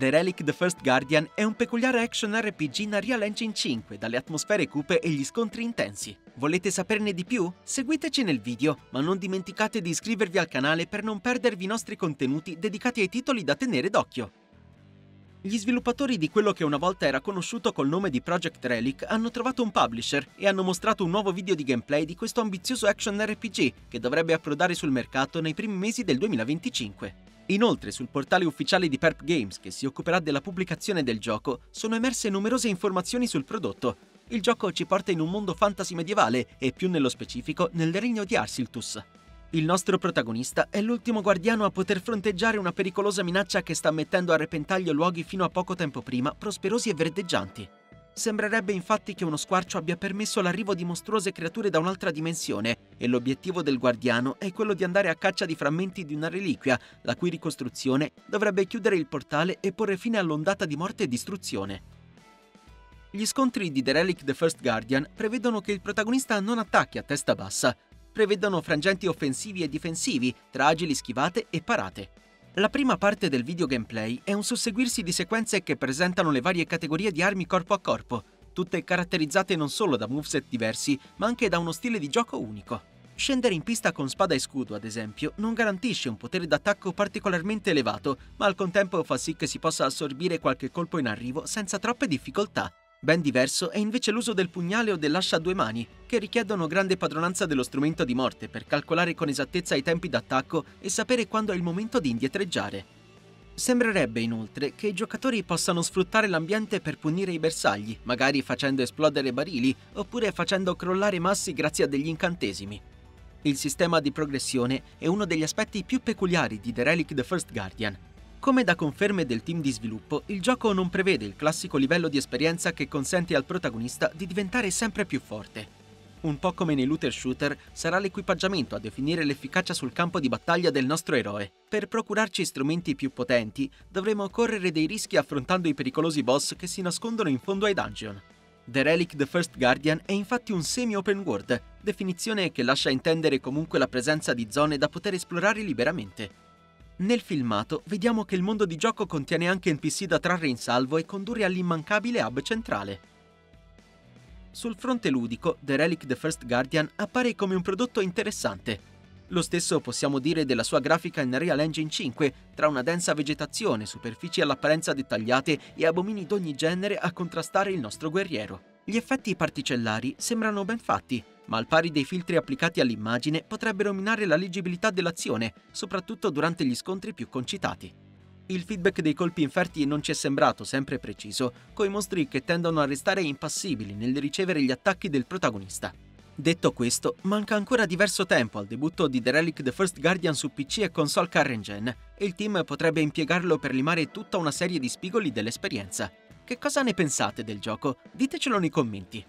The Relic The First Guardian è un peculiare action RPG in Unreal Engine 5 dalle atmosfere cupe e gli scontri intensi. Volete saperne di più? Seguiteci nel video, ma non dimenticate di iscrivervi al canale per non perdervi i nostri contenuti dedicati ai titoli da tenere d'occhio. Gli sviluppatori di quello che una volta era conosciuto col nome di Project Relic hanno trovato un publisher e hanno mostrato un nuovo video di gameplay di questo ambizioso action RPG che dovrebbe approdare sul mercato nei primi mesi del 2025. Inoltre, sul portale ufficiale di Perp Games, che si occuperà della pubblicazione del gioco, sono emerse numerose informazioni sul prodotto. Il gioco ci porta in un mondo fantasy medievale e più nello specifico nel regno di Arsiltus. Il nostro protagonista è l'ultimo guardiano a poter fronteggiare una pericolosa minaccia che sta mettendo a repentaglio luoghi fino a poco tempo prima prosperosi e verdeggianti. Sembrerebbe infatti che uno squarcio abbia permesso l'arrivo di mostruose creature da un'altra dimensione e l'obiettivo del guardiano è quello di andare a caccia di frammenti di una reliquia, la cui ricostruzione dovrebbe chiudere il portale e porre fine all'ondata di morte e distruzione. Gli scontri di The Relic The First Guardian prevedono che il protagonista non attacchi a testa bassa, prevedono frangenti offensivi e difensivi tra agili schivate e parate. La prima parte del video gameplay è un susseguirsi di sequenze che presentano le varie categorie di armi corpo a corpo, tutte caratterizzate non solo da moveset diversi, ma anche da uno stile di gioco unico. Scendere in pista con spada e scudo, ad esempio, non garantisce un potere d'attacco particolarmente elevato, ma al contempo fa sì che si possa assorbire qualche colpo in arrivo senza troppe difficoltà. Ben diverso è invece l'uso del pugnale o dell'ascia a due mani, che richiedono grande padronanza dello strumento di morte per calcolare con esattezza i tempi d'attacco e sapere quando è il momento di indietreggiare. Sembrerebbe inoltre che i giocatori possano sfruttare l'ambiente per punire i bersagli, magari facendo esplodere barili oppure facendo crollare massi grazie a degli incantesimi. Il sistema di progressione è uno degli aspetti più peculiari di The Relic The First Guardian, come da conferme del team di sviluppo, il gioco non prevede il classico livello di esperienza che consente al protagonista di diventare sempre più forte. Un po' come nei looter shooter, sarà l'equipaggiamento a definire l'efficacia sul campo di battaglia del nostro eroe. Per procurarci strumenti più potenti, dovremo correre dei rischi affrontando i pericolosi boss che si nascondono in fondo ai dungeon. The Relic The First Guardian è infatti un semi-open world, definizione che lascia intendere comunque la presenza di zone da poter esplorare liberamente. Nel filmato vediamo che il mondo di gioco contiene anche NPC da trarre in salvo e condurre all'immancabile hub centrale. Sul fronte ludico, The Relic The First Guardian appare come un prodotto interessante. Lo stesso possiamo dire della sua grafica in Real Engine 5, tra una densa vegetazione, superfici all'apparenza dettagliate e abomini d'ogni genere a contrastare il nostro guerriero. Gli effetti particellari sembrano ben fatti, ma al pari dei filtri applicati all'immagine potrebbero minare la leggibilità dell'azione, soprattutto durante gli scontri più concitati. Il feedback dei colpi inferti non ci è sembrato sempre preciso, coi mostri che tendono a restare impassibili nel ricevere gli attacchi del protagonista. Detto questo, manca ancora diverso tempo al debutto di The Relic The First Guardian su PC e console current gen, e il team potrebbe impiegarlo per limare tutta una serie di spigoli dell'esperienza. Che cosa ne pensate del gioco? Ditecelo nei commenti.